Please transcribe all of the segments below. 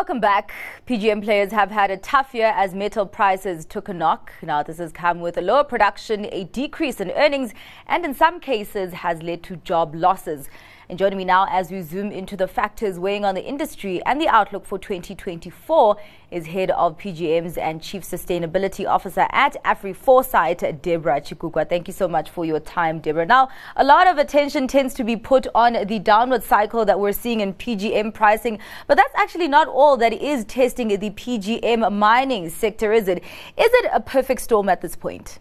Welcome back. PGM players have had a tough year as metal prices took a knock. Now, this has come with a lower production, a decrease in earnings, and in some cases has led to job losses. And joining me now as we zoom into the factors weighing on the industry and the outlook for 2024 is head of PGMs and chief sustainability officer at AfriForesight, Deborah Chikukwa. Thank you so much for your time, Deborah. Now, a lot of attention tends to be put on the downward cycle that we're seeing in PGM pricing, but that's actually not all that is testing the PGM mining sector, is it? Is it a perfect storm at this point?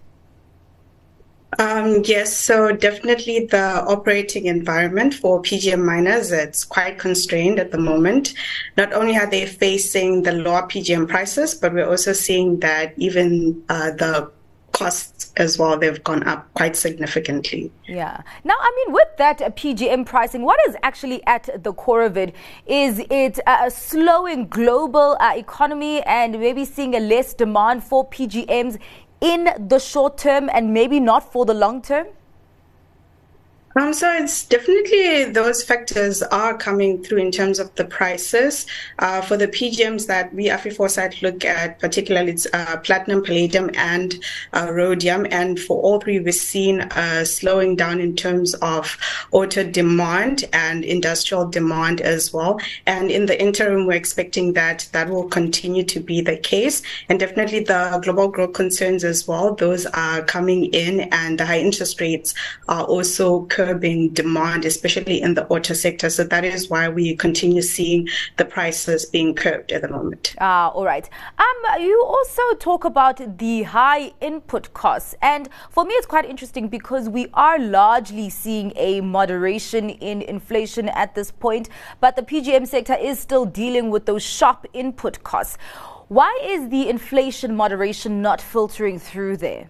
Um, yes, so definitely the operating environment for PGM miners, it's quite constrained at the moment. Not only are they facing the lower PGM prices, but we're also seeing that even uh, the costs as well, they've gone up quite significantly. Yeah. Now, I mean, with that uh, PGM pricing, what is actually at the core of it? Is it a slowing global uh, economy and maybe seeing a less demand for PGMs in the short term and maybe not for the long term? Um, so it's definitely those factors are coming through in terms of the prices uh, for the PGMs that we AfriForesight look at, particularly it's uh, platinum, palladium, and uh, rhodium. And for all three, we've seen a slowing down in terms of auto demand and industrial demand as well. And in the interim, we're expecting that that will continue to be the case. And definitely the global growth concerns as well; those are coming in, and the high interest rates are also curbing demand, especially in the auto sector. So that is why we continue seeing the prices being curbed at the moment. Ah, all right. Um, you also talk about the high input costs, and for me, it's quite interesting because we are largely seeing a moderation in inflation at this point, but the PGM sector is still dealing with those sharp input costs. Why is the inflation moderation not filtering through there?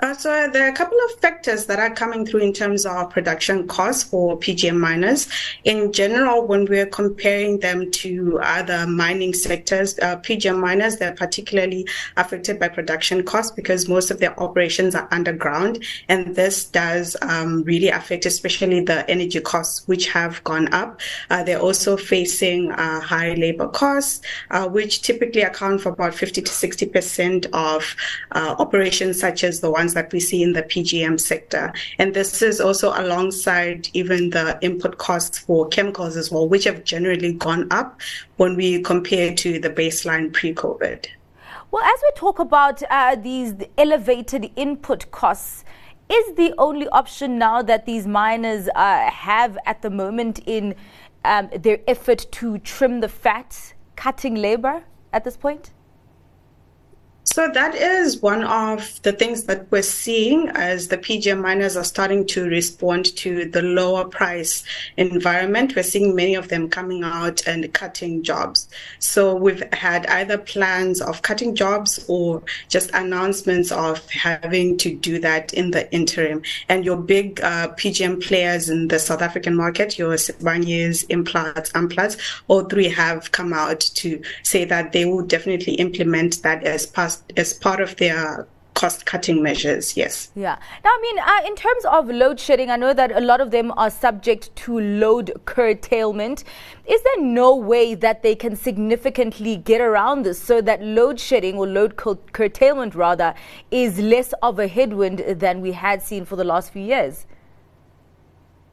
Uh, so there are a couple of factors that are coming through in terms of production costs for PGM miners. In general, when we're comparing them to other mining sectors, uh, PGM miners, they're particularly affected by production costs because most of their operations are underground. And this does um, really affect especially the energy costs, which have gone up. Uh, they're also facing uh, high labor costs, uh, which typically account for about 50 to 60% of uh, operations such as the ones that we see in the PGM sector. And this is also alongside even the input costs for chemicals as well, which have generally gone up when we compare to the baseline pre COVID. Well, as we talk about uh, these elevated input costs, is the only option now that these miners uh, have at the moment in um, their effort to trim the fat, cutting labor at this point? So that is one of the things that we're seeing as the PGM miners are starting to respond to the lower price environment. We're seeing many of them coming out and cutting jobs. So we've had either plans of cutting jobs or just announcements of having to do that in the interim. And your big uh, PGM players in the South African market, your Sibanye's, Implats, Amplats, all three have come out to say that they will definitely implement that as part as part of their cost cutting measures, yes. Yeah. Now, I mean, uh, in terms of load shedding, I know that a lot of them are subject to load curtailment. Is there no way that they can significantly get around this so that load shedding or load curtailment, rather, is less of a headwind than we had seen for the last few years?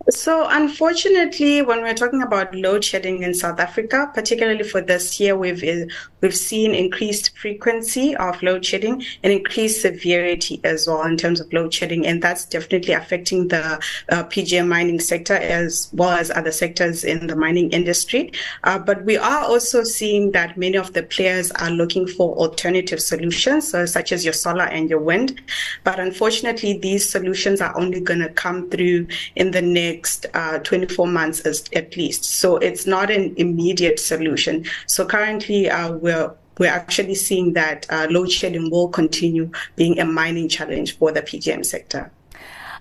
So, unfortunately, when we're talking about load shedding in South Africa, particularly for this year, we've uh, we've seen increased frequency of load shedding and increased severity as well in terms of load shedding, and that's definitely affecting the uh, PGM mining sector as well as other sectors in the mining industry. Uh, but we are also seeing that many of the players are looking for alternative solutions, so such as your solar and your wind. But unfortunately, these solutions are only going to come through in the next next uh, 24 months at least. So it's not an immediate solution. So currently, uh, we're we're actually seeing that uh, load shedding will continue being a mining challenge for the PGM sector.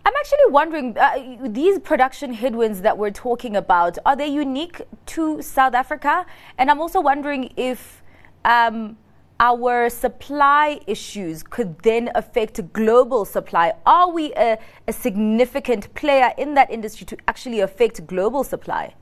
I'm actually wondering uh, these production headwinds that we're talking about are they unique to South Africa? And I'm also wondering if um, our supply issues could then affect global supply? Are we a, a significant player in that industry to actually affect global supply?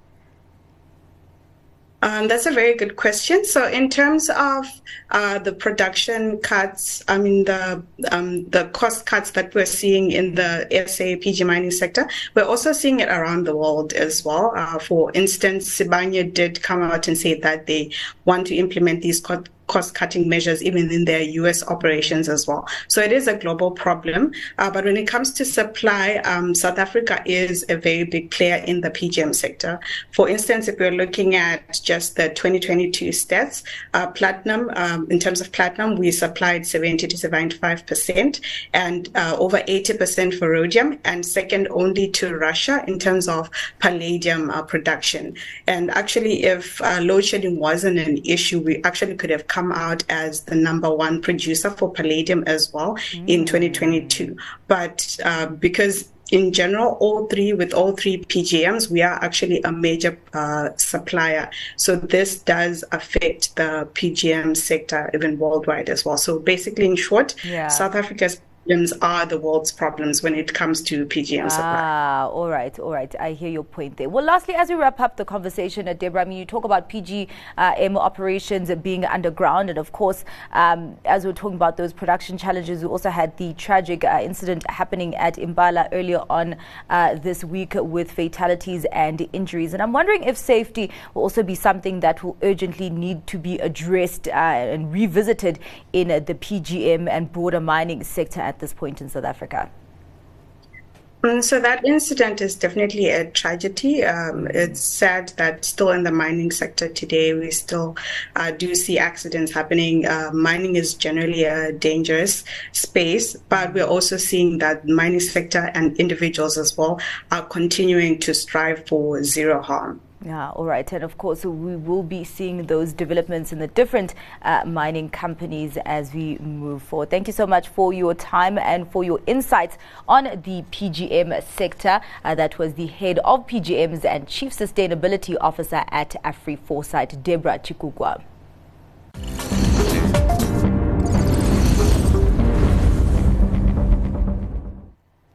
Um, that's a very good question. So, in terms of uh, the production cuts, I mean the um, the cost cuts that we're seeing in the SA PG mining sector, we're also seeing it around the world as well. Uh, for instance, Sibanye did come out and say that they want to implement these cost cutting measures even in their US operations as well. So it is a global problem. Uh, but when it comes to supply, um, South Africa is a very big player in the PGM sector. For instance, if we're looking at just the 2022 stats, uh, platinum, um, in terms of platinum, we supplied 70 to 75% and uh, over 80% for rhodium and second only to Russia in terms of palladium uh, production. And actually, if uh, load shedding wasn't an issue, we actually could have come out as the number one producer for palladium as well mm. in 2022. But uh, because in general, all three, with all three PGMs, we are actually a major uh, supplier. So this does affect the PGM sector even worldwide as well. So basically, in short, yeah. South Africa's problems are the world's problems when it comes to PGM supply. Ah, all right, all right. I hear your point there. Well, lastly, as we wrap up the conversation, uh, Deborah, I mean, you talk about PGM uh, operations being underground, and of course, um, as we're talking about those production challenges, we also had the tragic uh, incident happening at Impala earlier on uh, this week with fatalities and injuries. And I'm wondering if safety will also be something that will urgently need to be addressed uh, and revisited in uh, the PGM and broader mining sector at this point in South Africa? Mm, so that incident is definitely a tragedy. Um, it's sad that still in the mining sector today, we still uh, do see accidents happening. Uh, mining is generally a dangerous space, but we're also seeing that mining sector and individuals as well are continuing to strive for zero harm. Yeah, all right. And of course, we will be seeing those developments in the different uh, mining companies as we move forward. Thank you so much for your time and for your insights on the PGM sector. Uh, that was the head of PGMs and Chief Sustainability Officer at AfriForesight, Deborah Chikukwa.